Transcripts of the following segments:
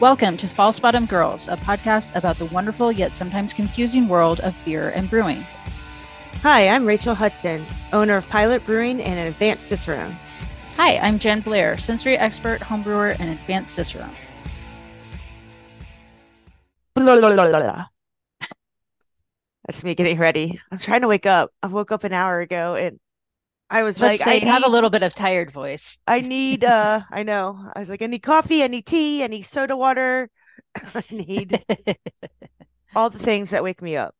Welcome to False Bottom Girls, a podcast about the wonderful yet sometimes confusing world of beer and brewing. Hi, I'm Rachael Hudson, owner of Pilot Brewing and an advanced Cicerone. Hi, I'm Jen Blair, sensory expert, homebrewer, and advanced Cicerone. Blah, blah, blah. That's me getting ready. I'm trying to wake up. I woke up an hour ago and I was Let's like, I you have a little bit of tired voice. I need uh I know. I was like, I need coffee, I need tea, I need soda water. I need all the things that wake me up.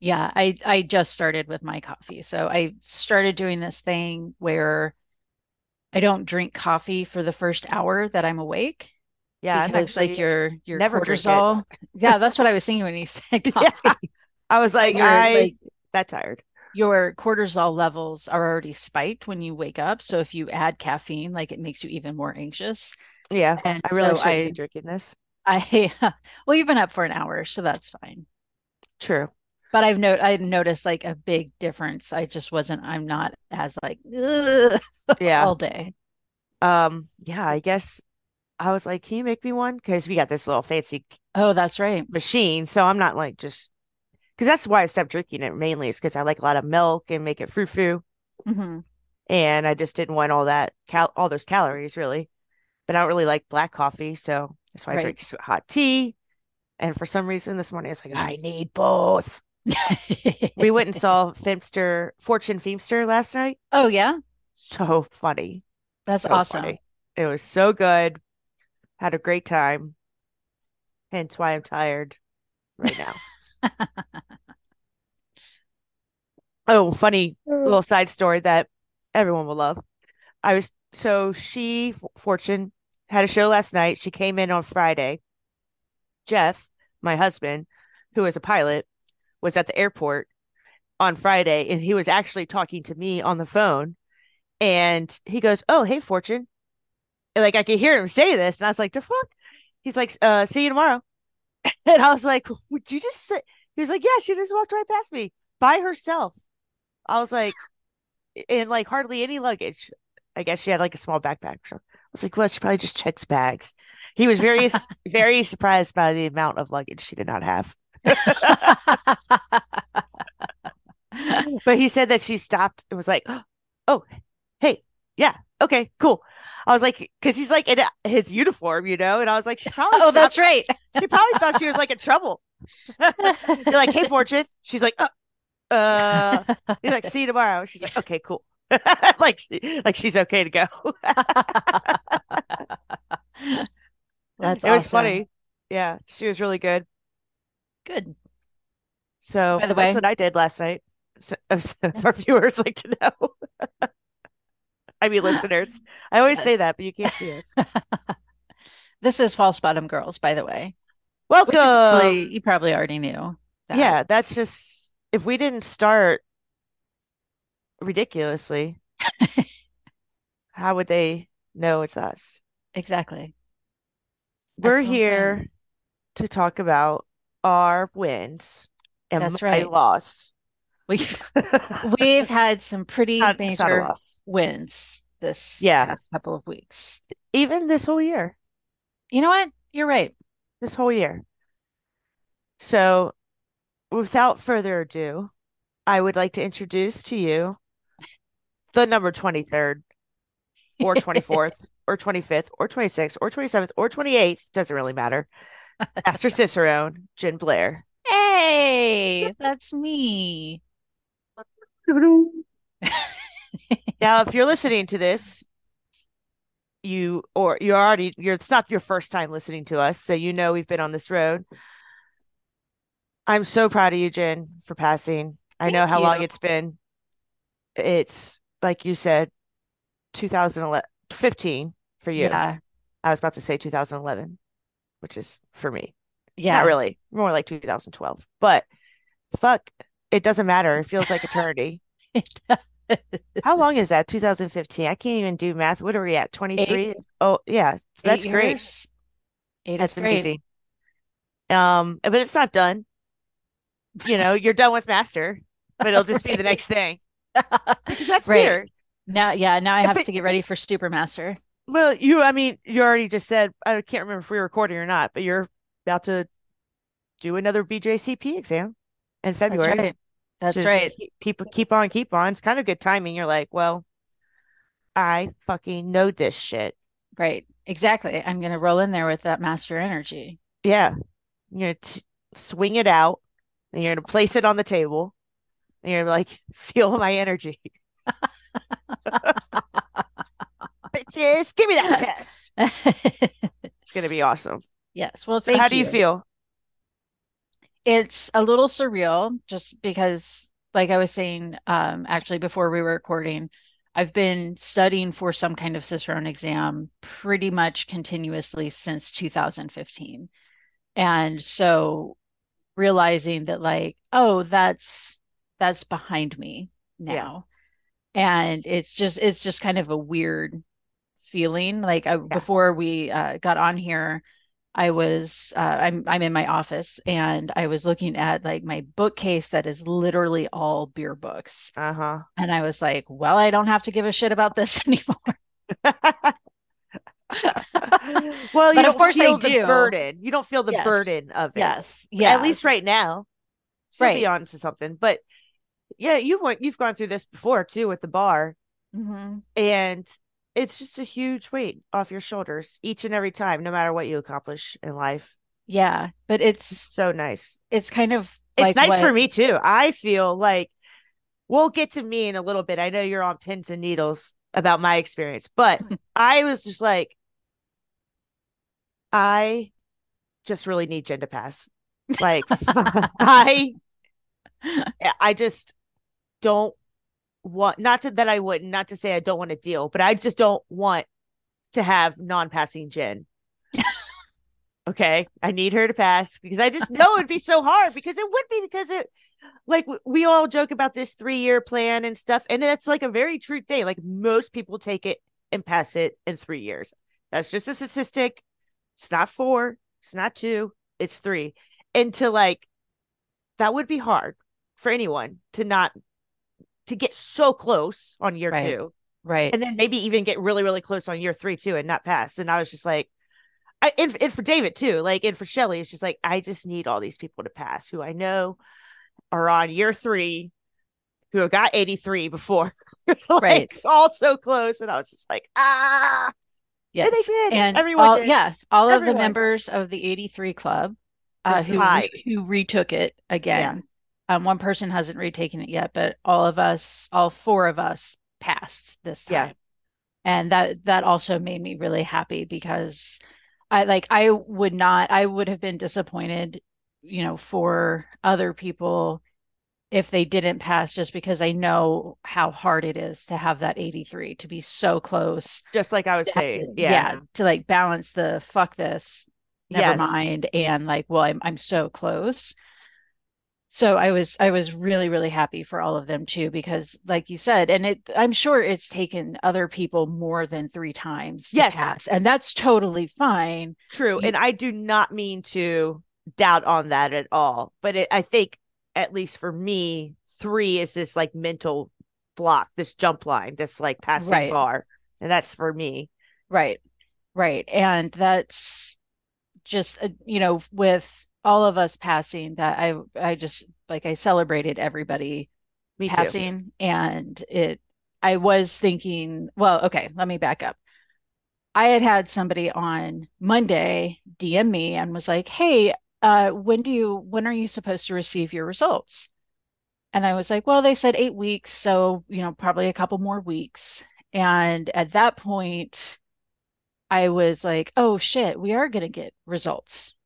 Yeah, I I just started with my coffee. So I started doing this thing where I don't drink coffee for the first hour that I'm awake Yeah, because like your your never cortisol. Yeah, that's what I was thinking when you said Yeah. coffee. I was like, I like that tired. Your cortisol levels are already spiked when you wake up. So if you add caffeine, like it makes you even more anxious. Yeah. And I really so shouldn't be I drinking this. I well, you've been up for an hour, so that's fine. True. But I've no I noticed like a big difference. I just wasn't I'm not as like Yeah. all day. Um, yeah, I guess I was like, can you make me one? Because we got this little fancy Oh, that's right. machine. So I'm not like just because that's why I stopped drinking it mainly is because I like a lot of milk and make it frou frou. hmm And I just didn't want all that cal all those calories really. But I don't really like black coffee, so that's why I drink hot tea. And for some reason this morning I was like, I need both. We went and saw Feimster Fortune Feimster last night. Oh yeah, So funny. that's So awesome. funny. It was so good. Had a great time. Hence why I'm tired right now. oh, funny little side story that everyone will love. I was so she Fortune had a show last night. She came in on Friday. Jeff, my husband, who is a pilot, was at the airport on Friday and he was actually talking to me on the phone. And he goes, Oh, hey, Fortune. And, like I could hear him say this. And I was like, The fuck? He's like, uh, see you tomorrow. And I was like, Would you just say? He was like, Yeah, she just walked right past me by herself. I was like, and like hardly any luggage. I guess she had like a small backpack. So I was like, well, she probably just checks bags. He was very, very surprised by the amount of luggage she did not have. But he said that she stopped and was like, oh, hey, yeah, okay, cool. I was like, because he's like in his uniform, you know, and I was like, she probably, Oh, that's right. she probably thought she was like in trouble. You're like, hey, Fortune. She's like, uh, uh, He's like, see you tomorrow. She's like, okay, cool. like, she- like she's okay to go. That's it was funny. Yeah, she was really good. Good. So By the that's way- what I did last night. So, our viewers like to know. I mean, listeners. I always say that, but you can't see us. This is False Bottom Girls, by the way. Welcome. You probably, you probably already knew that. Yeah, that's just if we didn't start ridiculously, how would they know it's us? Exactly. We're Excellent here to talk about our wins and That's my right. loss. We we've had some pretty Not- it's not major wins this Yeah. past couple of weeks. Even this whole year, You know what? You're right. this whole year. So, without further ado, I would like to introduce to you the number 23rd or 24th or 25th or 26th or 27th or 28th, doesn't really matter. Master Cicerone, Jen Blair. Hey, that's me. Now, if you're listening to this, you or you're already you're it's not your first time listening to us, so you know we've been on this road. I'm so proud of you, Jen, for passing. I know Thank how long it's been. It's like you said, 2011, 15 for you. Yeah. I was about to say 2011, which is for me. Yeah. Not really, more like 2012. But fuck, it doesn't matter. It feels like eternity. How long is that? 2015. I can't even do math. What are we at? 23? Oh, yeah. That's Eight great. years. Eight That's is great. amazing. Um, but it's not done. You know, you're done with master, but it'll just be the next thing because that's Right. weird. Now, yeah, now I have but- to get ready for Supermaster. Well, you, I mean, you already just said, I can't remember if we were recording or not, but you're about to do another BJCP exam in February. Right. That's Just right. Keep, keep keep on, keep on. It's kind of good timing. You're like, well, I fucking know this shit. Right. Exactly. I'm going to roll in there with that master energy. Yeah. You're gonna swing it out and you're gonna place it on the table. And you're like, feel my energy. Bitches, give me that test. It's gonna be awesome. Yes. Well, So how do you you. feel? It's a little surreal just because, like I was saying, um, actually before we were recording, I've been studying for some kind of Cicerone exam pretty much continuously since 2015. And so realizing that like, oh, that's that's behind me Yeah. now. And it's just it's just kind of a weird feeling. Like I, Yeah. before we uh, got on here, I was uh, I'm I'm in my office and I was looking at like my bookcase that is literally all beer books. Uh-huh. And I was like, well, I don't have to give a shit about this anymore. well, you But of don't course I feel the do. burden. You don't feel the Yes. burden of it. Yes. Yeah. At least right now. Be Right. on to something. But yeah, you went you've gone through this before too with the bar. hmm And it's just a huge weight off your shoulders each and every time, no matter what you accomplish in life. Yeah. But It's it's so nice. it's kind of It's like nice for me too. I feel like we'll get to me in a little bit. I know you're on pins and needles about my experience, but I was just like, I just really need Jen to pass. Like, I, I just don't want, not to that I wouldn't, not to say I don't want to deal, but I just don't want to have non passing Jen. okay. I need her to pass because I just know it'd be so hard because it would be because it, like we all joke about this three year plan and stuff, and that's like a very true thing. Like most people take it and pass it in three years. That's just a statistic. It's not four. It's not two. It's three. And to like, that would be hard for anyone to not to get so close on year Right. two, right. and then maybe even get really really close on year three too, and not pass. And I was just like. I, and, and for David too, like, and for Shelly, it's just like I just need all these people to pass who I know are on year three, who have got 83 before, like Right. all so close. And I was just like, ah, Yes. and they did. And Everyone all, did. yeah, all of the members of the 83 club uh, who re- who retook it again. Um, one person hasn't retaken it yet, but all of us, all four of us passed this Yeah. time. And that that also made me really happy because I like I would not I would have been disappointed, you know, for other people if they didn't pass just because I know how hard it is to have that 83 to be so close Just like I was saying. to- Yeah. to like balance the fuck this, never Yes. mind, and like, well, I'm I'm so close. So I was I was really really happy for all of them too because like you said, and it I'm sure it's taken other people more than three times to Yes. pass, and that's totally fine. True. You- And I do not mean to doubt on that at all. But it, I think, at least for me, three is this like mental block, this jump line, this like passing Right. bar. And that's for me. Right. Right. And that's just uh, you know with all of us passing that I I just like I celebrated everybody Me too. passing and it I was thinking, well, okay, let me back up. I had had somebody on Monday DM me and was like, "Hey, uh, when do you when are you supposed to receive your results?" And I was like, "Well, they said 8 weeks, so, you know, probably a couple more weeks." And at that point, I was like, "Oh shit, we are going to get results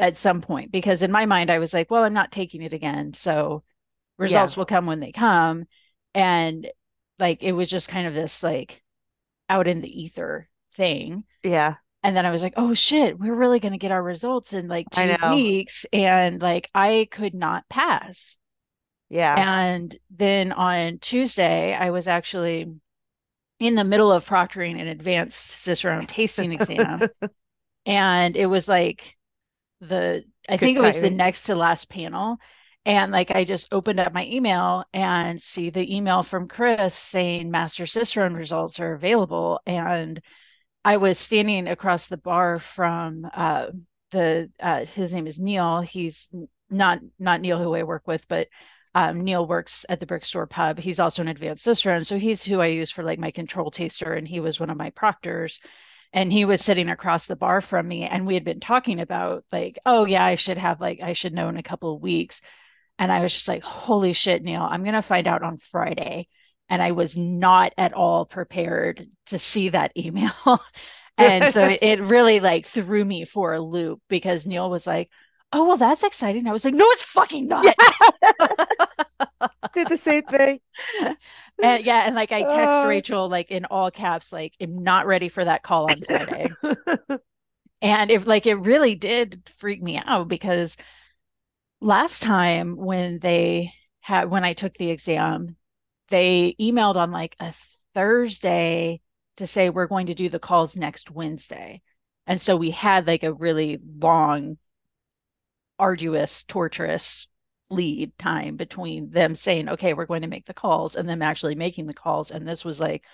at some point." Because in my mind, I was like, "Well, I'm not taking it again, so results will come when they come." And like it was just kind of this like out in the ether thing. Yeah. And then I was like, oh shit, we're really going to get our results in like two weeks. And like I could not pass. Yeah. And then on Tuesday, I was actually in the middle of proctoring an advanced Cicerone tasting exam. And it was like the, I Good think it was the next to last panel. And like I just opened up my email and see the email from Chris saying Master Cicerone results are available. And I was standing across the bar from uh, the uh, his name is Neil. He's not not Neil who I work with, but um, Neil works at the Brickstore Pub. He's also an advanced cicerone, so he's who I use for like my control taster, and he was one of my proctors. And he was sitting across the bar from me, and we had been talking about like, oh yeah, I should have like I should know in a couple of weeks. And I was just like, holy shit, Neil, I'm gonna find out on Friday. And I was not at all prepared to see that email. and so it, it really like threw me for a loop because Neil was like, oh well that's exciting i was like no it's fucking not did the same thing and yeah and like i text uh... rachael like in all caps like i'm not ready for that call on friday. And if like it really did freak me out because last time when they had when i took the exam they emailed on like a thursday to say we're going to do the calls next wednesday. And so we had like a really long arduous, torturous lead time between them saying, okay, we're going to make the calls and them actually making the calls. And this was like,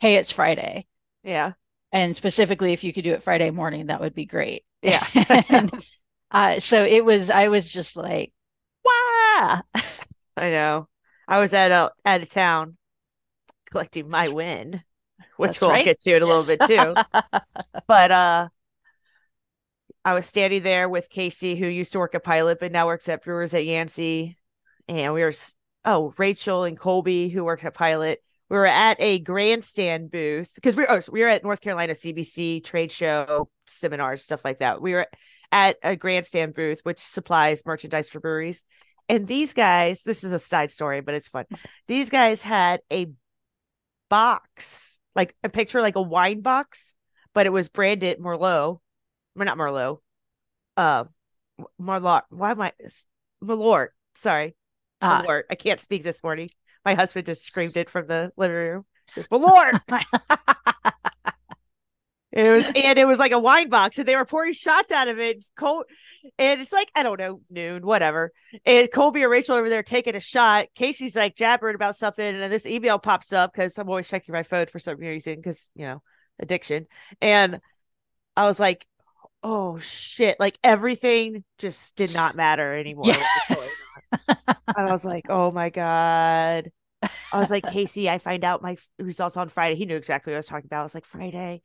hey, it's Friday. Yeah. And specifically, if you could do it Friday morning, that would be great. Yeah. and, uh, so it was, I was just like, wow. I know. I was at a, out of town collecting my win, which That's we'll right. get to in a yes. little bit too. but uh I was standing there with Casey, who used to work at Pilot, but now works at Brewers at Yancey. And we were, oh, Rachel and Colby, who worked at Pilot. We were at a grandstand booth because we, oh, we were at North Carolina CBC trade show, seminars, stuff like that. We were at a grandstand booth, which supplies merchandise for breweries. And these guys, this is a side story, but it's fun. These guys had a box, like a picture, like a wine box, but it was branded Merlot not Merlot, uh, Marlot. Why am I Malort? Sorry, uh, Malort. I can't speak this morning. My husband just screamed it from the living room. It's Malort. It was and it was like a wine box, and they were pouring shots out of it. Cole, and it's like I don't know noon, whatever. And Colby and Rachel over there taking a shot. Casey's like jabbering about something, and this email pops up because I'm always checking my phone for some reason because you know addiction. And I was like, oh shit, like everything just did not matter anymore. Yeah. and I was like, oh my God. I was like, Casey, I find out my results on Friday. He knew exactly what I was talking about. I was like, Friday.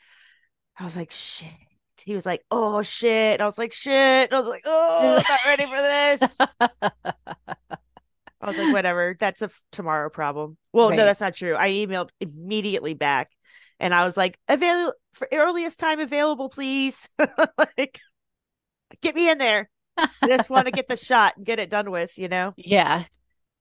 I was like, shit. He was like, oh shit. And I was like, shit. And I was like, oh, I'm not ready for this. I was like, whatever. That's a f- tomorrow problem. Well, right. no, that's not true. I emailed immediately back and I was like, available for earliest time available, please. like, get me in there. I just want to get the shot and get it done with, you know? Yeah.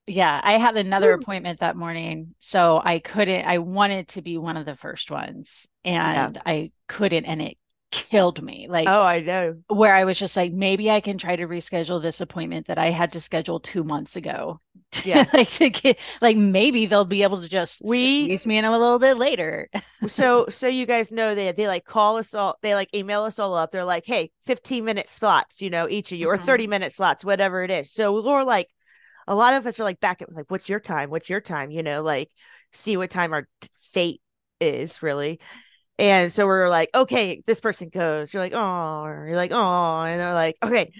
Yeah. I had another Woo. appointment that morning. So I couldn't, I wanted to be one of the first ones and yeah. I couldn't. And it killed me. Like, oh, I know. Where I was just like, maybe I can try to reschedule this appointment that I had to schedule two months ago. Yeah. like to get, like maybe they'll be able to just we squeeze me in a little bit later. so, so you guys know they they like call us all, they like email us all up. They're like, hey, 15 minute slots, you know, each of you, mm-hmm. or 30 minute slots, whatever it is. So we're like, a lot of us are like back at like, what's your time? What's your time? You know, like see what time our t- fate is really. And so we're like, okay, this person goes. You're like, oh, you're like, oh, and they're like, okay.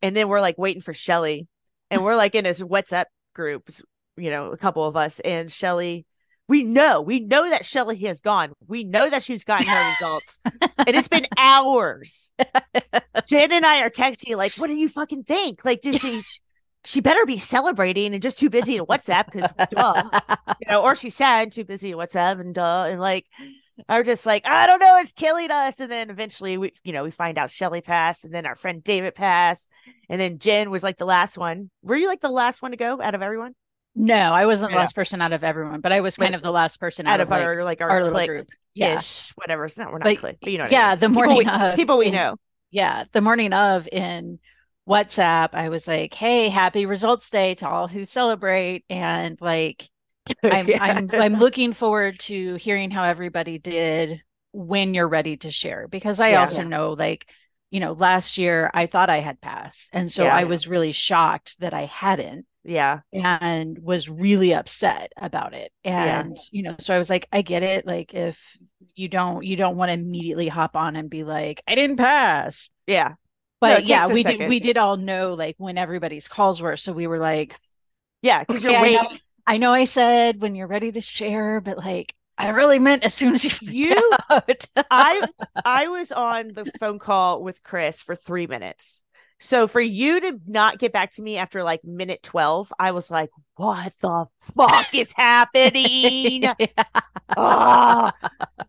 And then we're like waiting for Shelly. And we're like in his WhatsApp group, you know, a couple of us. And Shelly, we know, we know that Shelly has gone. We know that she's gotten her results. and it's been hours. Jen and I are texting, like, what do you fucking think? Like, did she she better be celebrating and just too busy to WhatsApp because duh. You know, or she's sad, too busy to WhatsApp and duh. And like are just like, I don't know, it's killing us. And then eventually we, you know, we find out Shelly passed and then our friend David passed. And then Jen was like the last one. Were you like the last one to go out of everyone? No, I wasn't the last person out of everyone, but I was kind of the last person out, out of, of, our like our, our little group. Yeah. whatever. It's not we're not but, click, but you know. Yeah, I mean. the morning people we, of people we in, know. Yeah. The morning of in WhatsApp, I was like, Hey, happy results day to all who celebrate. And like I'm, yeah. I'm I'm looking forward to hearing how everybody did when you're ready to share because I yeah. also know like you know last year I thought I had passed and so yeah. I was really shocked that I hadn't yeah and was really upset about it and you know so I was like I get it like if you don't you don't want to immediately hop on and be like, I didn't pass. Yeah. But it yeah, we did we did all know like when everybody's calls were, so we were like, Yeah, because okay, you're waiting. I know I said when you're ready to share, but like I really meant as soon as you You. I I was on the phone call with Chris for three minutes. So for you to not get back to me after like minute 12, I was like, what the fuck is happening? Oh,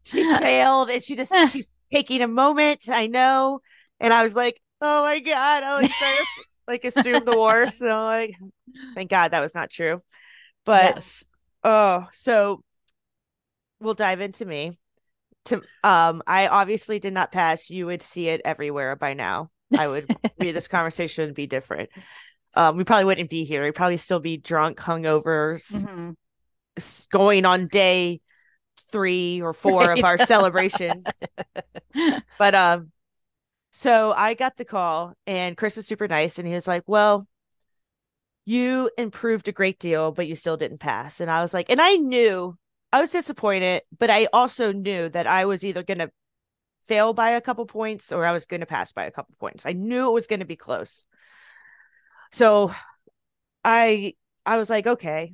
she failed and she just eh. she's taking a moment. I know. And I was like, oh my God. I was started like assume the worst. So I'm like, thank God that was not true. But Yes. oh, so we'll dive into me. To um, I obviously did not pass. You would see it everywhere by now. I would be this conversation would be different. Um, we probably wouldn't be here. We'd probably still be drunk, hungover, s- Mhm. s- going on day three or four of our celebrations. But um, so I got the call, and Chris was super nice, and he was like, "Well, you improved a great deal, but you still didn't pass." And I was like, and I knew I was disappointed, but I also knew that I was either going to fail by a couple points or I was going to pass by a couple points. I knew it was going to be close. So I I was like, okay,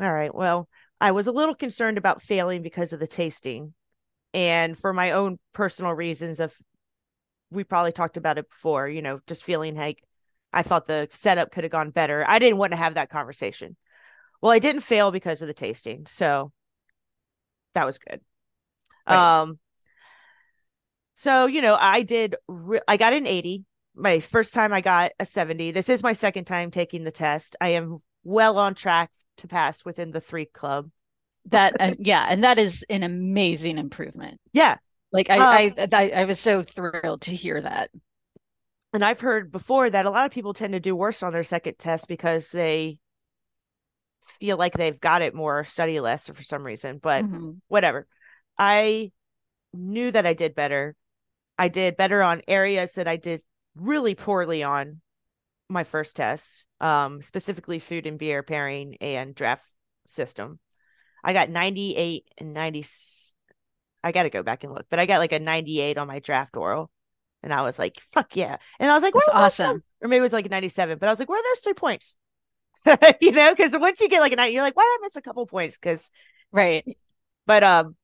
all right. Well, I was a little concerned about failing because of the tasting and for my own personal reasons of we probably talked about it before, you know, just feeling like I thought the setup could have gone better. I didn't want to have that conversation. Well, I didn't fail because of the tasting. So that was good. Right. Um so, you know, I did re- I got an 80. My first time I got a 70. This is my second time taking the test. I am well on track to pass within the 3 club. That and yeah, and that is an amazing improvement. Yeah. Like Um, I, I, I, I was so thrilled to hear that. And I've heard before that a lot of people tend to do worse on their second test because they feel like they've got it more, study less or for some reason. But Mhm. whatever. I knew that I did better. I did better on areas that I did really poorly on my first test, um, specifically food and beer pairing and draft system. I got 98 and 90. I got to go back and look, but I got like a 98 on my draft oral. And I was like, fuck yeah. And I was like, That's where were those awesome. Or maybe it was like 97, but I was like, where are those three points? you know, because once you get like a 90, you're like, why did I miss a couple points? Because Right. but um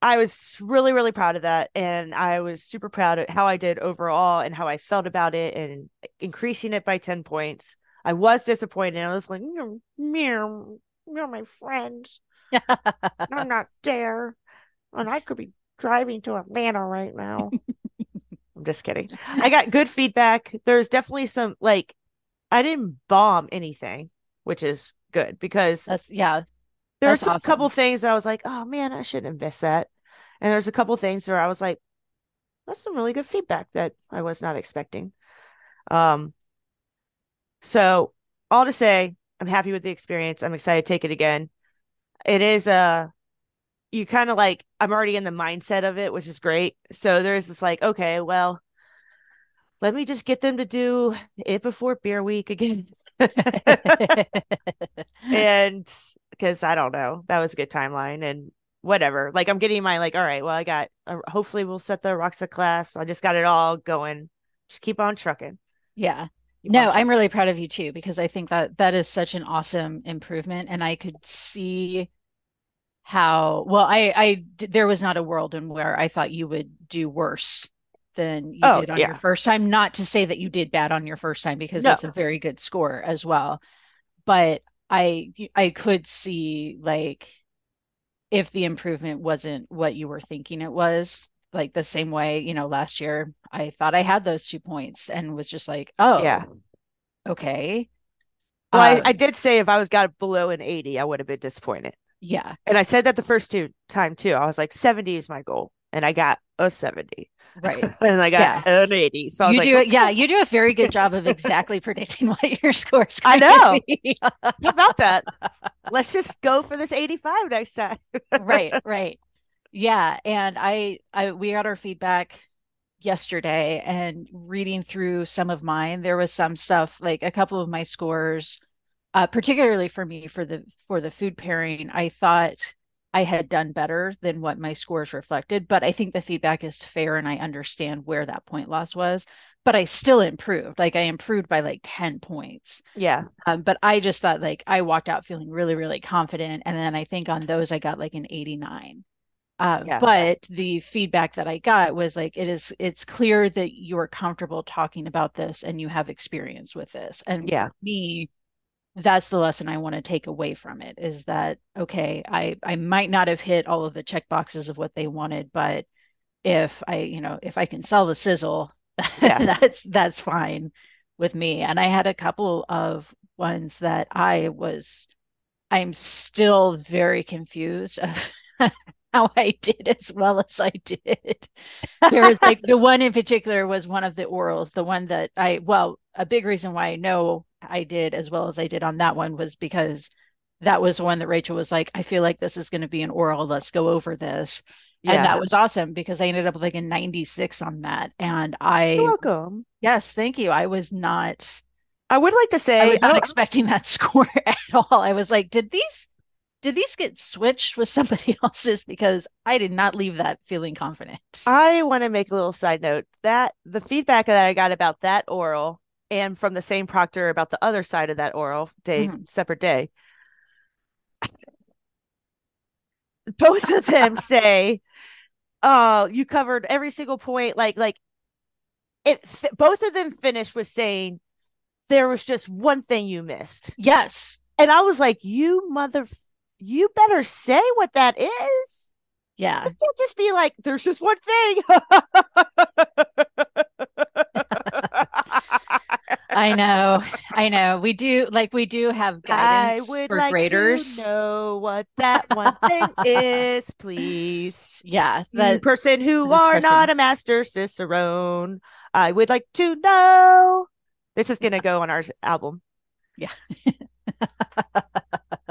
I was really, really proud of that. And I was super proud of how I did overall and how I felt about it and increasing it by 10 points. I was disappointed. I was like, "Meow, meow, you're my friend. I'm not there. And I could be driving to Atlanta right now. I'm just kidding. I got good feedback. There's definitely some, like, I didn't bomb anything, which is good because That's yeah. There's were That's some couple things that I was like, oh man, I shouldn't have missed that. And there's a couple things where I was like, that's some really good feedback that I was not expecting. Um, so all to say, I'm happy with the experience. I'm excited to take it again. It is uh you kind of like I'm already in the mindset of it, which is great. So there's this like, okay, well, let me just get them to do it before beer week again. and because I don't know, that was a good timeline and whatever. Like I'm getting my like, all right, well, I got. Uh, hopefully, we'll set the Roxa class. I just got it all going. Just keep on trucking. Yeah. Keep No, I'm really proud of you too, because I think that that is such an awesome improvement. And I could see how, well, I I there was not a world in where I thought you would do worse than you Oh did on your first time. Not to say that you did bad on your first time, because no, that's a very good score as well. But I, I could see like if the improvement wasn't what you were thinking it was, like the same way, you know, last year I thought I had those two points and was just like, oh yeah. okay. Well, I, I Um, did say if I was got below an 80, I would have been disappointed. Yeah, And I said that the first two time too. I was like, 70 is my goal. And I got a 70. right. and I got Yeah. an 80. So I was You like, do okay, Yeah, you do a very good job of exactly predicting what your score is I know. how about that? Let's just go for this 85 next time. Right, right. Yeah, and I I we got our feedback yesterday and reading through some of mine, there was some stuff like a couple of my scores, uh, particularly for me for the for the food pairing, I thought I had done better than what my scores reflected. But I think the feedback is fair and I understand where that point loss was. But I still improved. Like I improved by like 10 points. Yeah. Um, but I just thought like I walked out feeling really, really confident. And then I think on those I got like an 89. Uh, Yeah. but the feedback that I got was like, it is, it's clear that you are comfortable talking about this and you have experience with this. And Yeah. me, that's the lesson I want to take away from it is that, okay, I, I might not have hit all of the check boxes of what they wanted, but if I, you know, if I can sell the sizzle, Yeah. that's, that's fine with me. And I had a couple of ones that I was, I'm still very confused of how I did as well as I did. There was like the one in particular was one of the orals, the one that I, well, a big reason why I know I did as well as I did on that one was because that was one that Rachael was like, I feel like this is going to be an oral. Let's go over this. And that was awesome because I ended up with like a 96 on that. And I, You're welcome. yes, thank you. I was not, I would like to I say was I not don't expecting that score at all. I was like, did these, did these get switched with somebody else's? Because I did not leave that feeling confident. I want to make a little side note that the feedback that I got about that oral and from the same proctor about the other side of that oral day, Mhm. separate day, both of them say, "Oh, you covered every single point." Like, like it. Both of them finished with saying there was just one thing you missed, Yes. and I was like, "You mother, you better say what that is." Yeah. You can't just be like, there's just one thing. I know. I know. We do like we do have guidance I would for like graders. to know what that one thing is, please. Yeah. You person who are person. not a master cicerone, I would like to know. This is gonna go on our album yeah.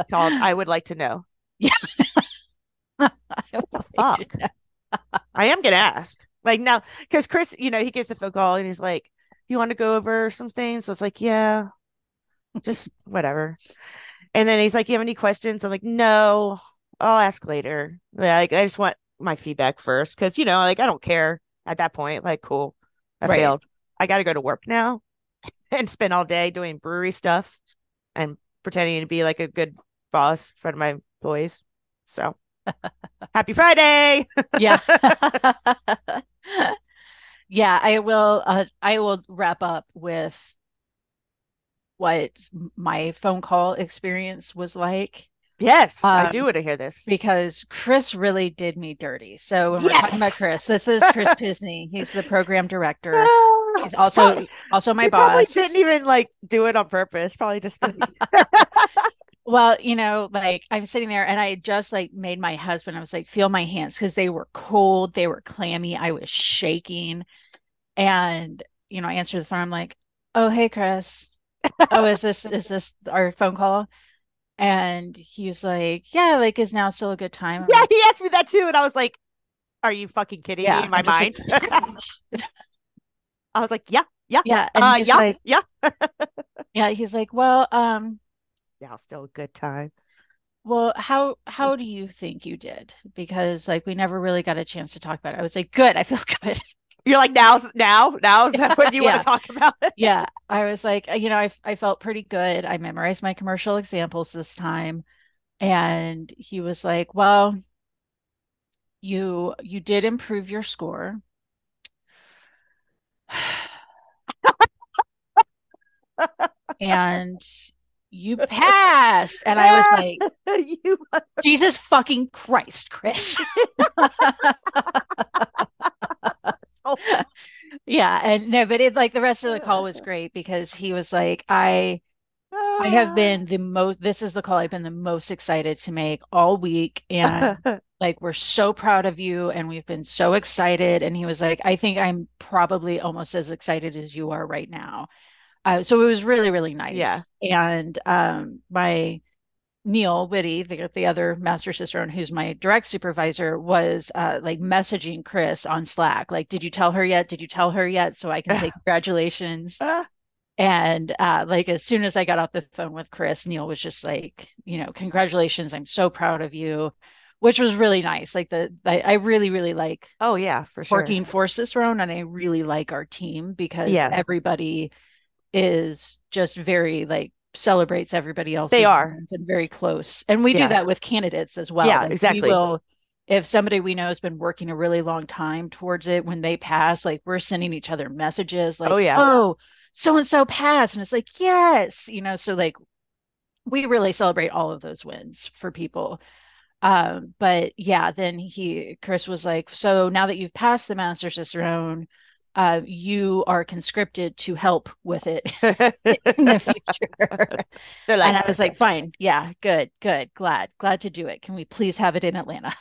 called "I Would Like to Know." I the like to fuck? I am gonna ask. Like now, because Chris, you know, he gets the phone call and he's like, "You want to go over some things?" So it's like, "Yeah, just whatever." And then he's like, "You have any questions?" I'm like, "No, I'll ask later." Like, I just want my feedback first, because you know, like, I don't care at that point. Like, cool, I Right. failed. I got to go to work now and spend all day doing brewery stuff and pretending to be like a good boss in front of my employees. So, happy Friday. Yeah. Yeah, I will uh, I will wrap up with what my phone call experience was like. Yes, I do Um, want to hear this. because Chris really did me dirty. So when we're talking about Chris, this is Chris Pisney. He's the program director. He's also probably- also my he probably boss. didn't even like do it on purpose. Probably just Well, you know, like I'm sitting there and I just like made my husband, I was like, feel my hands because they were cold, they were clammy, I was shaking. And, you know, I answered the phone. I'm like, oh, hey, Chris. Oh, is this is this our phone call? And he's like, yeah, like is now still a good time? I'm yeah, like, he asked me that too, and I was like, "Are you fucking kidding yeah. me?" In my I'm like, mind, I was like, "Yeah, yeah, yeah. And uh, yeah, like, yeah." yeah, he's like, well, um, Now still a good time. Well, how how do you think you did? Because like we never really got a chance to talk about it. I was like, good, I feel good. You're like now, now, now is that what you want to talk about? Yeah, I was like, you know, I I felt pretty good. I memorized my commercial examples this time, and he was like, well, you you did improve your score. And you passed. And I was like, you Jesus fucking Christ, Chris. Yeah, and no, but it like the rest of the call was great because he was like, I I have been the most this is the call I've been the most excited to make all week and like we're so proud of you and we've been so excited and he was like, I think I'm probably almost as excited as you are right now. Uh, so it was really, really nice. Yeah. And um my Neil Witte, the, the other master cicerone who's my direct supervisor, was uh, like messaging Chris on Slack, like, "Did you tell her yet? Did you tell her yet?" So I can say congratulations. Ah, And uh, like as soon as I got off the phone with Chris, Neil was just like, you know, congratulations! I'm so proud of you. which was really nice. Like the, I, I really, really like Oh yeah, for sure. working for Cicerone, and I really like our team because Yeah. everybody is just very like celebrates everybody else. They are. and very close. And we Yeah. do that with candidates as well. Yeah, Like, we exactly. will, if somebody we know has been working a really long time towards it, when they pass, like we're sending each other messages like, Oh, yeah. oh, so and so passed. And it's like, yes, you know, so like we really celebrate all of those wins for people. Um, but yeah, then he, Chris was like, so now that you've passed the Masters Master Cicerone, uh, you are conscripted to help with it in the future. Like, And I was like, fine, yeah, good, good, glad, glad to do it. Can we please have it in Atlanta?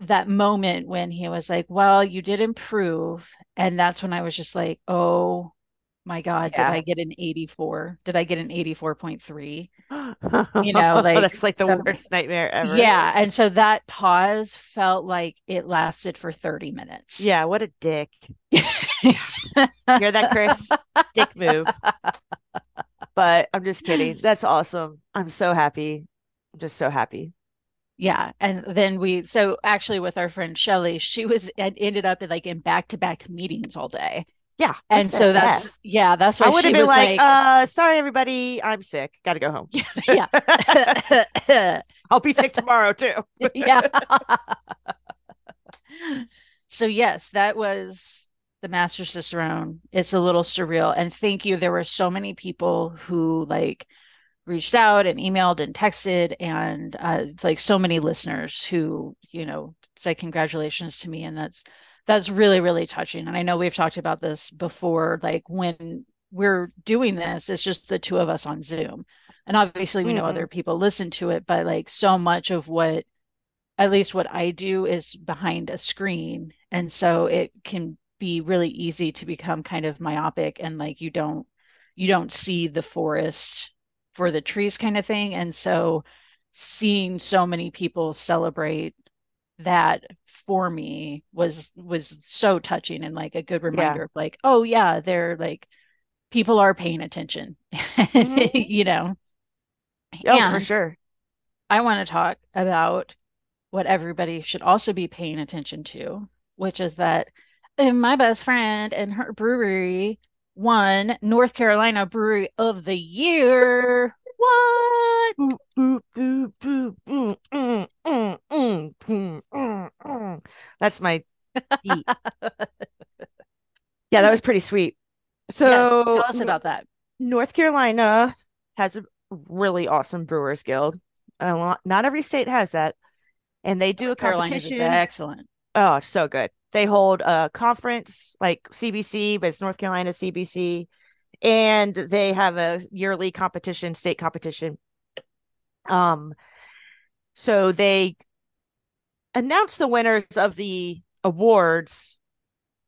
That moment when he was like, well, you did improve. And that's when I was just like, oh my God, did I get an 84? Did I get an 84.3? you know, like, that's like the some- worst nightmare ever. Yeah. And so that pause felt like it lasted for 30 minutes. Yeah, what a dick. Hear that, Chris? Dick move. But I'm just kidding. That's awesome. I'm so happy. I'm just so happy. Yeah. And then we, so actually with our friend Shelly, she was, and ended up in like in back to back meetings all day. Yeah. And so that's, yeah, that's why I would have been like, like, uh, sorry everybody, I'm sick. Gotta go home. yeah. I'll be sick tomorrow too. yeah. so yes, that was the Master Cicerone. It's a little surreal. And thank you. There were so many people who like reached out and emailed and texted, and uh, it's like so many listeners who, you know, say congratulations to me. And that's that's really, really touching. And I know we've talked about this before, like when we're doing this, it's just the two of us on Zoom. And obviously we know Mhm. other people listen to it, but like so much of what at least what I do is behind a screen. And so it can be really easy to become kind of myopic and like you don't you don't see the forest for the trees kind of thing. And so seeing so many people celebrate that for me was was so touching and like a good reminder of like, oh yeah, they're like people are paying attention. Mhm. you know. Oh, for sure. I want to talk about what everybody should also be paying attention to, which is that my best friend and her brewery won North Carolina Brewery of the Year. What? Boop, boop, boop, boop, mm, mm, mm, mm, mm, mm, mm. That's my beat. Yeah, that was pretty sweet. Yes, So tell us about that. North Carolina has a really awesome Brewers Guild. A lot, not every state has that. And they do a Carolina's is competition. excellent. Oh, so good. They hold a conference like CBC, but it's North Carolina CBC. And they have a yearly competition, state competition. Um, so they announced the winners of the awards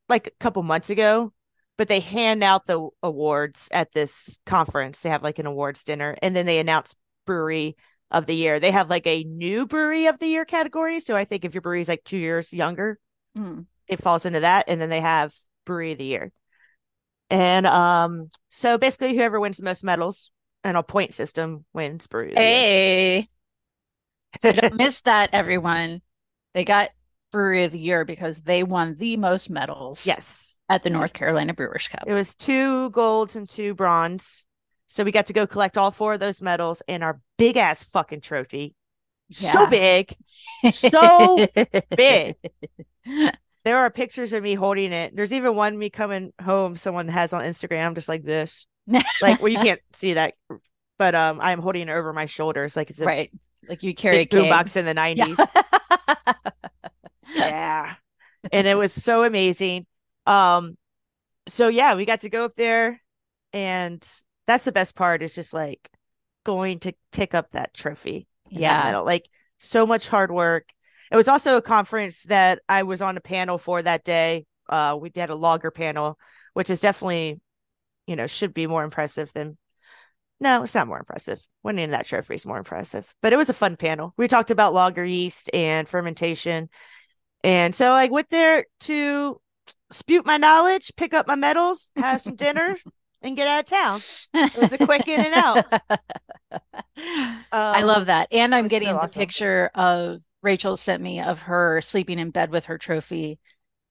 like a couple months ago, but they hand out the awards at this conference. They have like an awards dinner, and then they announce brewery of the year. They have like a new brewery of the year category. So I think if your brewery is like two years younger, Mm. it falls into that. And then they have brewery of the year. And um, so basically whoever wins the most medals and a point system wins brewery of the year. Hey, so don't miss that, everyone. They got Brewery of the Year because they won the most medals Yes. at the North Carolina Brewers Cup. It was two golds and two bronze. So we got to go collect all four of those medals and our big ass fucking trophy. So big. So big. There are pictures of me holding it. There's even one me coming home someone has on Instagram just like this. Like well you can't see that but um I'm holding it over my shoulders like it's a right. Like you carry a boombox in the 90s. yeah and it was so amazing um so yeah we got to go up there and that's the best part is just like going to pick up that trophy that Yeah. medal. like so much hard work it was also a conference that i was on a panel for that day uh we did a lager panel which is definitely you know should be more impressive than no it's not more impressive winning that trophy is more impressive but it was a fun panel we talked about lager yeast and fermentation and so I went there to spute my knowledge, pick up my medals, have some dinner, and get out of town. It was a quick in and out. I Um, love that. And I'm was so getting the awesome. picture of Rachael sent me of her sleeping in bed with her trophy.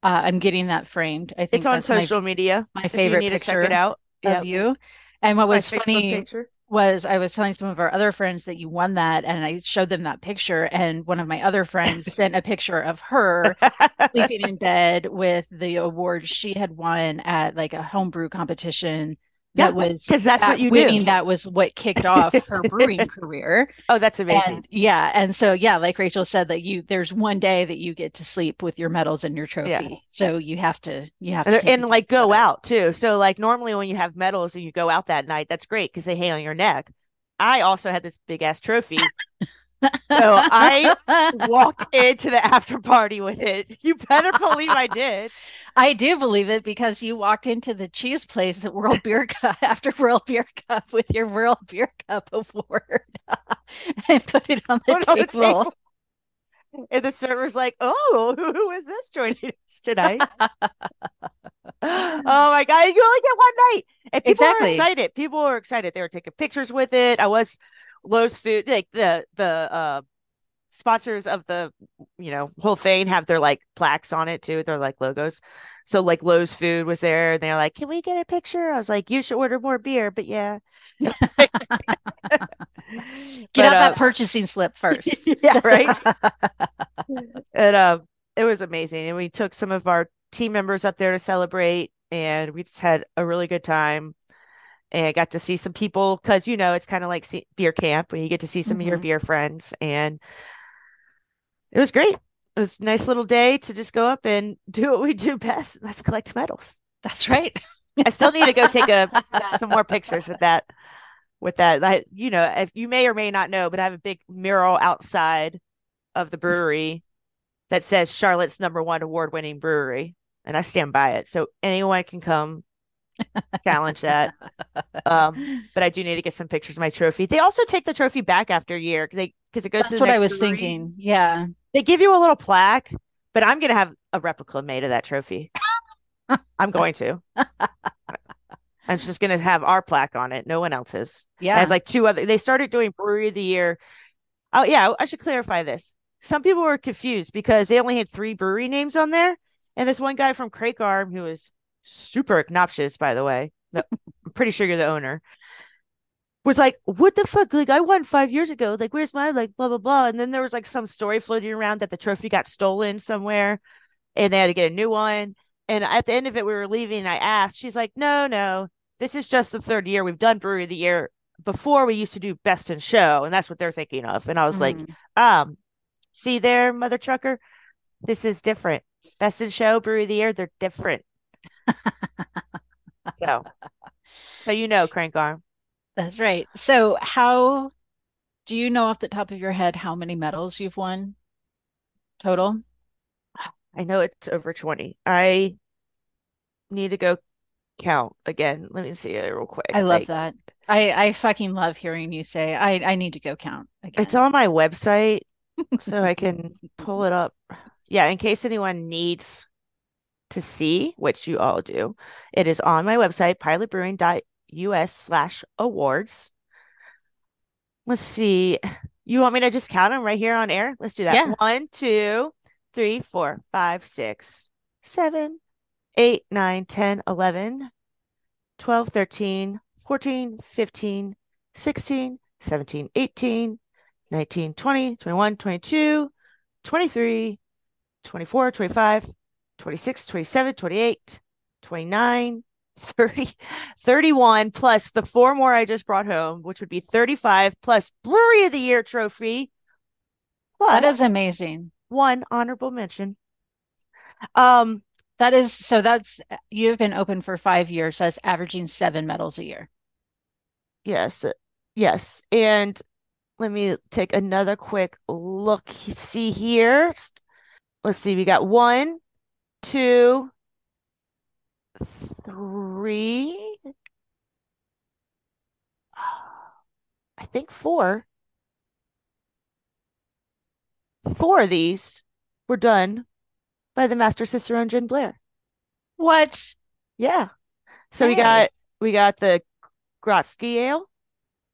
Uh, I'm getting that framed. I think It's on that's my social media my you favorite need to check it picture out. of you. And what was funny picture. was I was telling some of our other friends that you won that, and I showed them that picture, and one of my other friends sent a picture of her sleeping in bed with the award she had won at like a homebrew competition yeah, that was because that's what you do. that was what kicked off her brewing career. oh, that's amazing. And yeah, and so yeah, like Rachael said that you there's one day that you get to sleep with your medals and your Yeah. trophy. So you have to you have And, to and like go out too. So like normally when you have medals and you go out that night, that's great because they hang on your neck. I also had this big ass trophy. So I walked into the after party with it. You better believe I did. I do believe it because you walked into the cheese place at World Beer Cup after World Beer Cup with your World Beer Cup award and put it on the Put it on the table. table. And the server's like, oh, who is this joining us tonight? oh my God. You only get one night. And people are Exactly. excited. People are excited. They were taking pictures with it. I was Lowe's food, like the the uh sponsors of the you know whole thing have their like plaques on it too. They're like logos. So like Lowe's food was there. And they're like, Can we get a picture? I was like, You should order more beer, but yeah. Get But, out uh, that purchasing slip first. yeah, right. And uh, it was amazing. And we took some of our team members up there to celebrate, and we just had a really good time. And got to see some people because you know it's kind of like see- beer camp when you get to see some of your Mhm. beer friends, and it was great. It was a nice little day to just go up and do what we do best. and That's collect medals. That's right. I still need to go take a some more pictures with that. With that, I, you know, if you may or may not know, but I have a big mural outside of the brewery that says Charlotte's number one award winning brewery, and I stand by it. So anyone can come challenge that. Um, but I do need to get some pictures of my trophy. They also take the trophy back after a year because they because it goes to That's what I was brewery. thinking. Yeah. They give you a little plaque, but I'm gonna have a replica made of that trophy. I'm going to. I'm just gonna have our plaque on it, no one else's. It Yeah. has like two other. They started doing brewery of the year. Oh yeah, I should clarify this. Some people were confused because they only had three brewery names on there, and this one guy from Crank Arm who is super obnoxious, by the way. I'm pretty sure you're the owner. Was like, what the fuck? Like, I won five years ago. Like, where's my like blah blah blah? And then there was like some story floating around that the trophy got stolen somewhere, and they had to get a new one. And at the end of it, we were leaving. I asked, she's like, no, no, this is just the third year we've done brewery of the year. Before we used to do best in show, and that's what they're thinking of. And I was like, Mhm. um, see there, mother trucker, this is different. Best in show, brewery of the year, they're different. so, so you know, Crank Arm. That's right. So how do you know off the top of your head how many medals you've won total? I know it's over twenty. I need to go count again. Let me see it real quick. I love Like, that. I I fucking love hearing you say I I need to go count again. It's on my website, so I can pull it up. Yeah, in case anyone needs to see, which you all do, it is on my website, pilotbrewing.us slash awards. Let's see. You want me to just count them right here on air? Let's do that. Yeah. One, two, three, four, five, six, seven, eight, nine, 10, 11, 12, 13, 14, 15, 16, 17, 18, 19, 20, 21, 22, 23, 24, 25, 26, 27, 28, 29, 30, 31, plus the four more I just brought home, which would be 35, plus Brewery of the Year trophy, plus That is amazing. one honorable mention. Um, That is so that's you've been open for five years. That's averaging seven medals a year. yes, yes. And let me take another quick look. See here. Let's see. We got one, two, three. I think four. Four of these were done by the Master Cicerone Jen Blair. What? Yeah. So we got we got the Grodziskie Ale,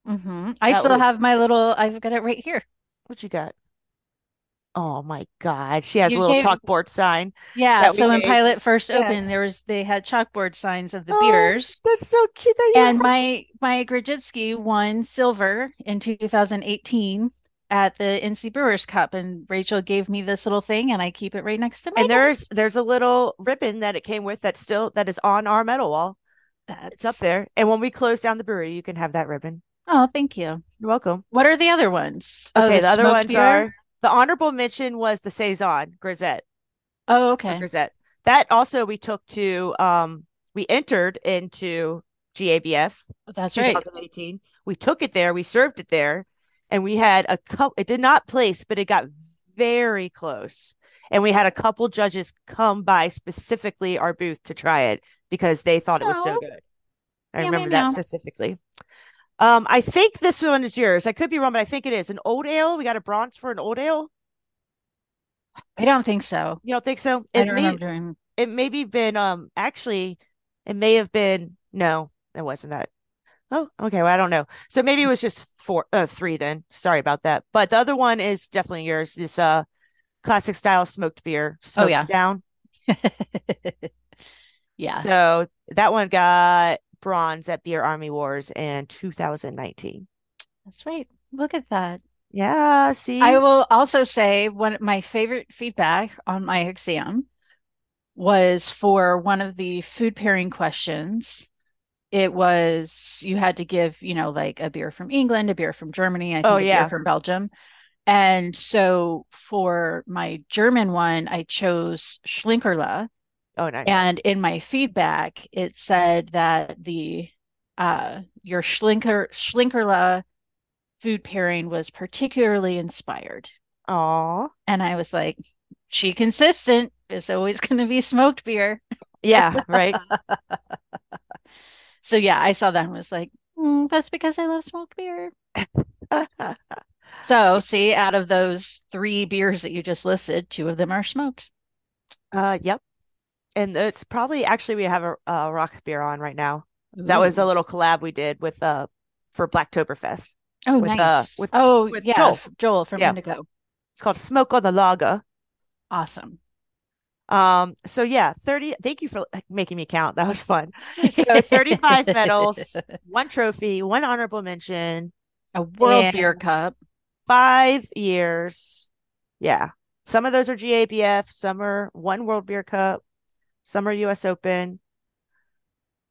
hmm I That still was have my little, I've got it right here. what you got? Oh my God. She has a little gave, chalkboard sign yeah. So when made. Pilot first Yeah. opened, there was, they had chalkboard signs of the Oh, beers. that's so cute that And have. my, my Grodziskie won silver in 2018 at the NC Brewers Cup. And Rachael gave me this little thing and I keep it right next to my And there's there's a little ribbon that it came with that still that is on our medal wall. It's up there. And when we close down the brewery, you can have that ribbon. oh, thank you. You're welcome. What are the other ones? Oh, Okay, the the other ones beer? are the honorable mention was the Saison Grisette Oh, okay. Grisette. That also we took to um we entered into GABF That's right. 2018. We took it there, we served it there, and we had a couple it did not place, but it got very close. And we had a couple judges come by specifically our booth to try it because they thought it was so good. I meow, remember that specifically. Um, I think this one is yours. I could be wrong, but I think it is an old ale. We got a bronze for an old ale. I don't think so. You don't think so? I It don't may remember it maybe been um actually it may have been no, it wasn't that. Oh, okay. Well, I don't know. So maybe it was just four uh three then. Sorry about that. But the other one is definitely yours. This uh classic style smoked beer, Oh smoked yeah. down. Yeah, So that one got bronze at Beer Army Wars in 2019. that's right. Look at that. Yeah, See, I will also say one of my favorite feedback on my exam was for one of the food pairing questions. It was you had to give, you know, like a beer from England, a beer from Germany, I Oh think a beer yeah. from Belgium. And so for my German one, I chose Schlenkerla. Oh nice. And in my feedback, it said that the uh, your Schlinker Schlenkerla food pairing was particularly inspired. Aw. And I was like, she consistent. It's always going to be smoked beer. Yeah, right. So yeah, I saw that and was like, "Mm, that's because I love smoked beer. So see, out of those three beers that you just listed, two of them are smoked. Uh, yep. And it's probably actually we have a, a Rauchbier on right now. That was a little collab we did with uh for Blacktoberfest Oh, with uh nice. with Oh, with yeah, Joel. Joel from Yeah. Indigo. It's called Smoke on the Lager. Awesome. Um, so yeah, 30, thank you for making me count. That was fun. So 35 medals, one trophy, one honorable mention, A World Beer Cup. five years. Yeah. Some of those are GABF, some are one World Beer Cup, some are US Open.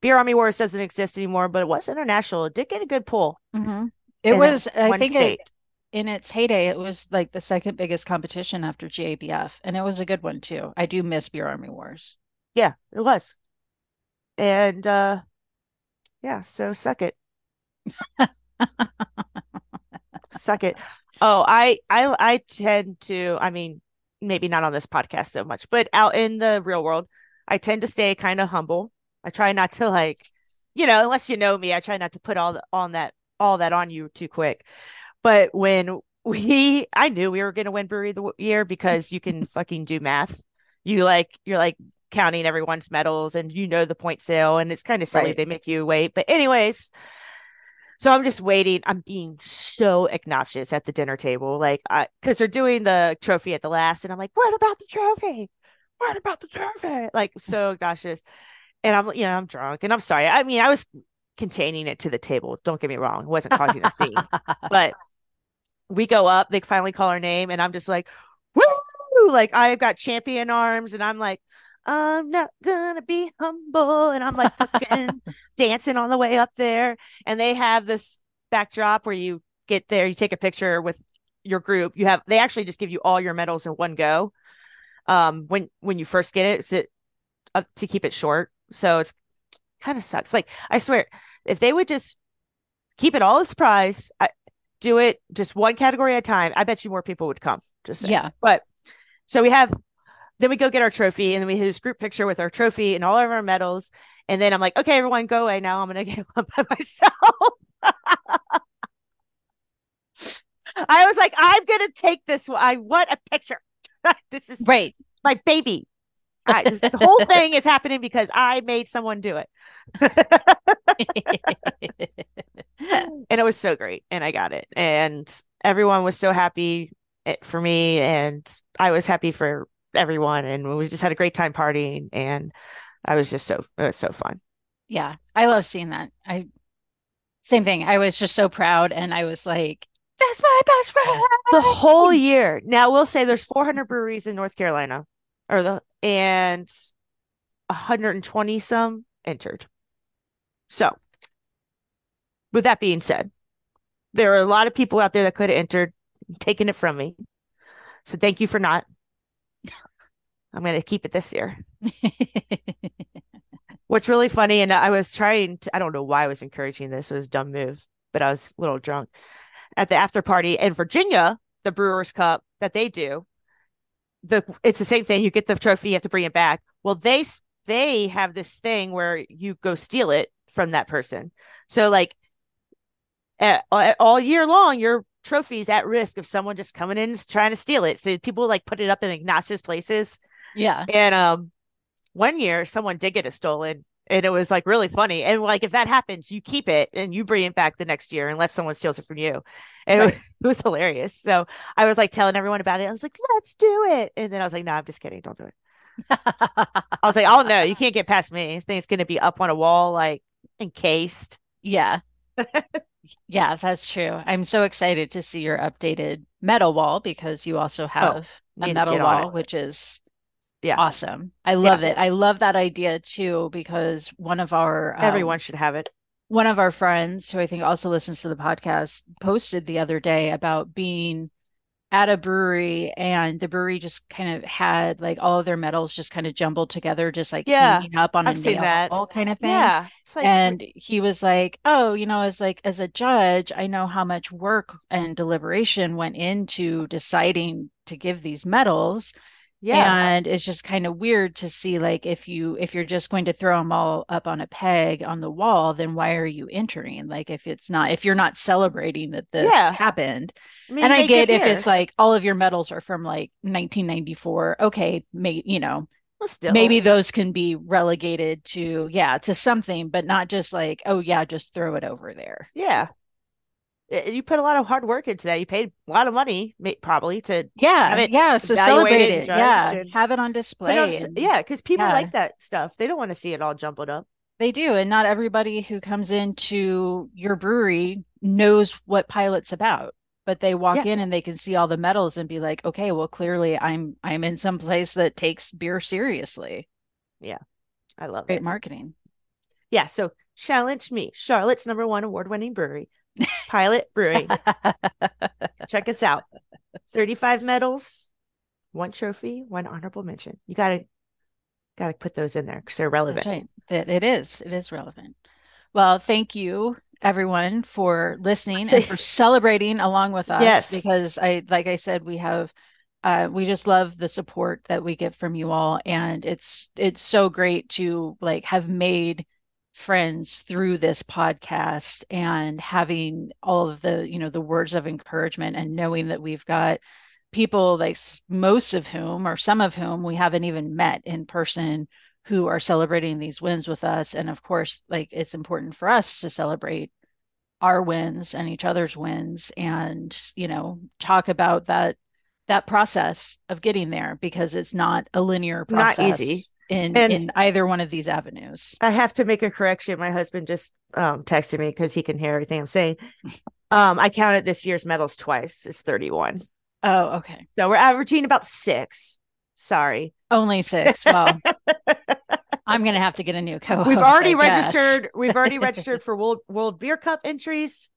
Beer Army Wars doesn't exist anymore, but it was international. It did get a good pull. hmm It was, I think it in its heyday, it was like the second biggest competition after GABF, and it was a good one too. I do miss Beer Army Wars. Yeah, it was. And uh yeah, so suck it. Suck it. Oh, I I I tend to, I mean, maybe not on this podcast so much, but out in the real world, I tend to stay kind of humble. I try not to like, you know, unless you know me, I try not to put all the, on that all that on you too quick. But when we, I knew we were going to win brewery of the year because you can fucking do math. You like, you're like counting everyone's medals and you know the point sale, and it's kind of silly. Right. They make you wait. But, anyways, so I'm just waiting. I'm being so obnoxious at the dinner table, like, I, because they're doing the trophy at the last, and I'm like, what about the trophy? What about the trophy? Like, so obnoxious. And I'm, you know, I'm drunk and I'm sorry. I mean, I was containing it to the table. Don't get me wrong. It wasn't causing a scene. But we go up, they finally call our name, and I'm just like, woo! Like I've got champion arms, and I'm like, I'm not gonna be humble. And I'm like fucking dancing on the way up there. And they have this backdrop where you get there, you take a picture with your group. You have they actually just give you all your medals in one go. Um, when when you first get it, it's it uh, to keep it short. So it's kind of sucks. Like I swear, if they would just keep it all a surprise, I, do it just one category at a time. I bet you more people would come. Just saying. Yeah. But so we have, then we go get our trophy, and then we have this group picture with our trophy and all of our medals. And then I'm like, okay, everyone, go away now. I'm gonna get one by myself. I was like, I'm gonna take this. one. I want a picture. this is Right. my baby. I, this, the whole thing is happening because I made someone do it. and it was so great. And I got it. And everyone was so happy eh, for me. And I was happy for everyone. And we just had a great time partying. And I was just so, it was so fun. Yeah. I love seeing that. I, same thing. I was just so proud. And I was like, that's my best oh. friend. The whole year. Now we'll say there's 400 breweries in North Carolina or the, and 120 some entered. So, with that being said, there are a lot of people out there that could have entered, taken it from me. So, thank you for not. I'm going to keep it this year. What's really funny, and I was trying to, I don't know why I was encouraging this, it was a dumb move, but I was a little drunk at the after party in Virginia, the Brewers Cup that they do. The it's the same thing. You get the trophy, you have to bring it back. Well, they they have this thing where you go steal it from that person. So like at, all year long, your trophy's at risk of someone just coming in and trying to steal it. So people like put it up in obnoxious places. Yeah. And um one year someone did get it stolen and it was like really funny. And like if that happens, you keep it and you bring it back the next year unless someone steals it from you. And right. it, was, it, was, hilarious. So I was like telling everyone about it. I was like, let's do it. And then I was like, no, I'm just kidding. Don't do it. I was like, oh no, you can't get past me. This thing's gonna be up on a wall, like encased. Yeah. yeah, that's true. I'm so excited to see your updated medal wall because you also oh, have oh, a medal wall, which is yeah. Awesome. I love yeah. it. I love that idea too because one of our um, everyone should have it. one of our friends who i think also listens to the podcast posted the other day about being at a brewery and the brewery just kind of had like all of their medals just kind of jumbled together just like yeah. up on I've a nail that. kind of thing. Yeah. Like, and he was like oh you know as like as a judge i know how much work and deliberation went into deciding to give these medals yeah. And it's just kind of weird to see like if you if you're just going to throw them all up on a peg on the wall, then why are you entering? Like if it's not if you're not celebrating that this yeah. happened. I mean, and I get if it's like all of your medals are from like 1994, okay, may you know, well, maybe those can be relegated to yeah, to something, but not just like, oh yeah, just throw it over there. Yeah Eh, you put a lot of hard work into that. You paid a lot of money, probably to yeah, yeah. So celebrate it, yeah. Have it on display. On, and, yeah, because people yeah. like that stuff. They don't want to see it all jumbled up. They do, and not everybody who comes into your brewery knows what Pilot's about. But they walk yeah. in and they can see all the medals and be like, okay, well, clearly I'm I'm in some place that takes beer seriously. Yeah, I love great it. marketing. Yeah, so challenge me, Charlotte's number one award-winning brewery Pilot Brewing. Check us out. 35 medals, one trophy, one honorable mention. You got to got to put those in there because they're relevant. That's right. It is. It is relevant. Well, thank you everyone for listening and for celebrating along with us yes. because I like I said we have uh, we just love the support that we get from you all and it's it's so great to like have made friends through this podcast and having all of the you know the words of encouragement and knowing that we've got people like most of whom or some of whom we haven't even met in person who are celebrating these wins with us and of course like it's important for us to celebrate our wins and each other's wins and you know talk about that that process of getting there because it's not a linear it's process. not easy in and in either one of these avenues. I have to make a correction. My husband just um, texted me because he can hear everything I'm saying. Um, I counted this year's medals twice. It's 31. Oh, okay. So we're averaging about six. Sorry. Only six. Well, I'm gonna have to get a new co. We've already registered. We've already registered for World World Beer Cup entries.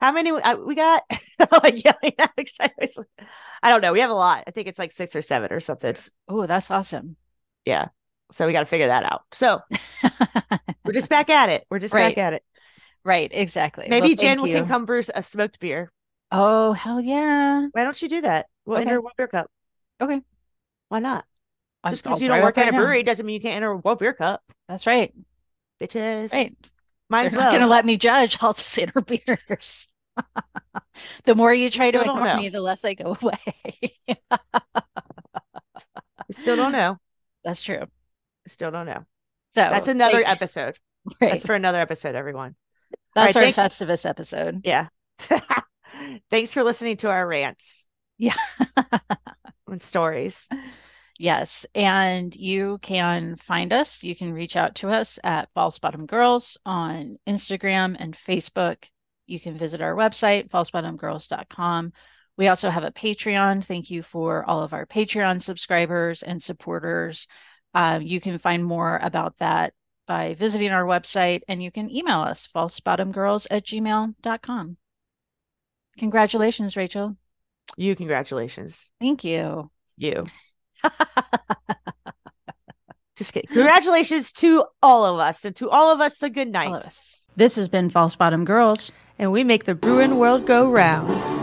How many we got? like yelling I don't know. We have a lot. I think it's like six or seven or something. Oh, that's awesome yeah. So we got to figure that out. So we're just back at it. We're just right. back at it. Right. Exactly. Maybe well, Jen can come brew a smoked beer. Oh hell yeah! Why don't you do that? We'll okay. enter a World Beer Cup. Okay. Why not? Just because you don't work at a brewery doesn't mean you can't enter a World Beer Cup. That's right. Bitches. Right. As well. Not gonna let me judge. I'll just enter beers. the more you try to ignore me, the less I go away. we still don't know. That's true. Still don't know. So that's another episode. Right. That's for another episode, everyone. That's right, our thank- Festivus episode. Yeah. Thanks for listening to our rants Yeah. and stories. Yes. And you can find us. You can reach out to us at False Bottom Girls on Instagram and Facebook. You can visit our website, falsebottomgirls.com. We also have a Patreon. Thank you for all of our Patreon subscribers and supporters. Uh, you can find more about that by visiting our website and you can email us, falsebottomgirls at gmail.com. Congratulations, Rachael. You, congratulations. Thank you. You. Just kidding. Congratulations to all of us and to all of us a good night. This has been False Bottom Girls. And we make the Bruin world go round.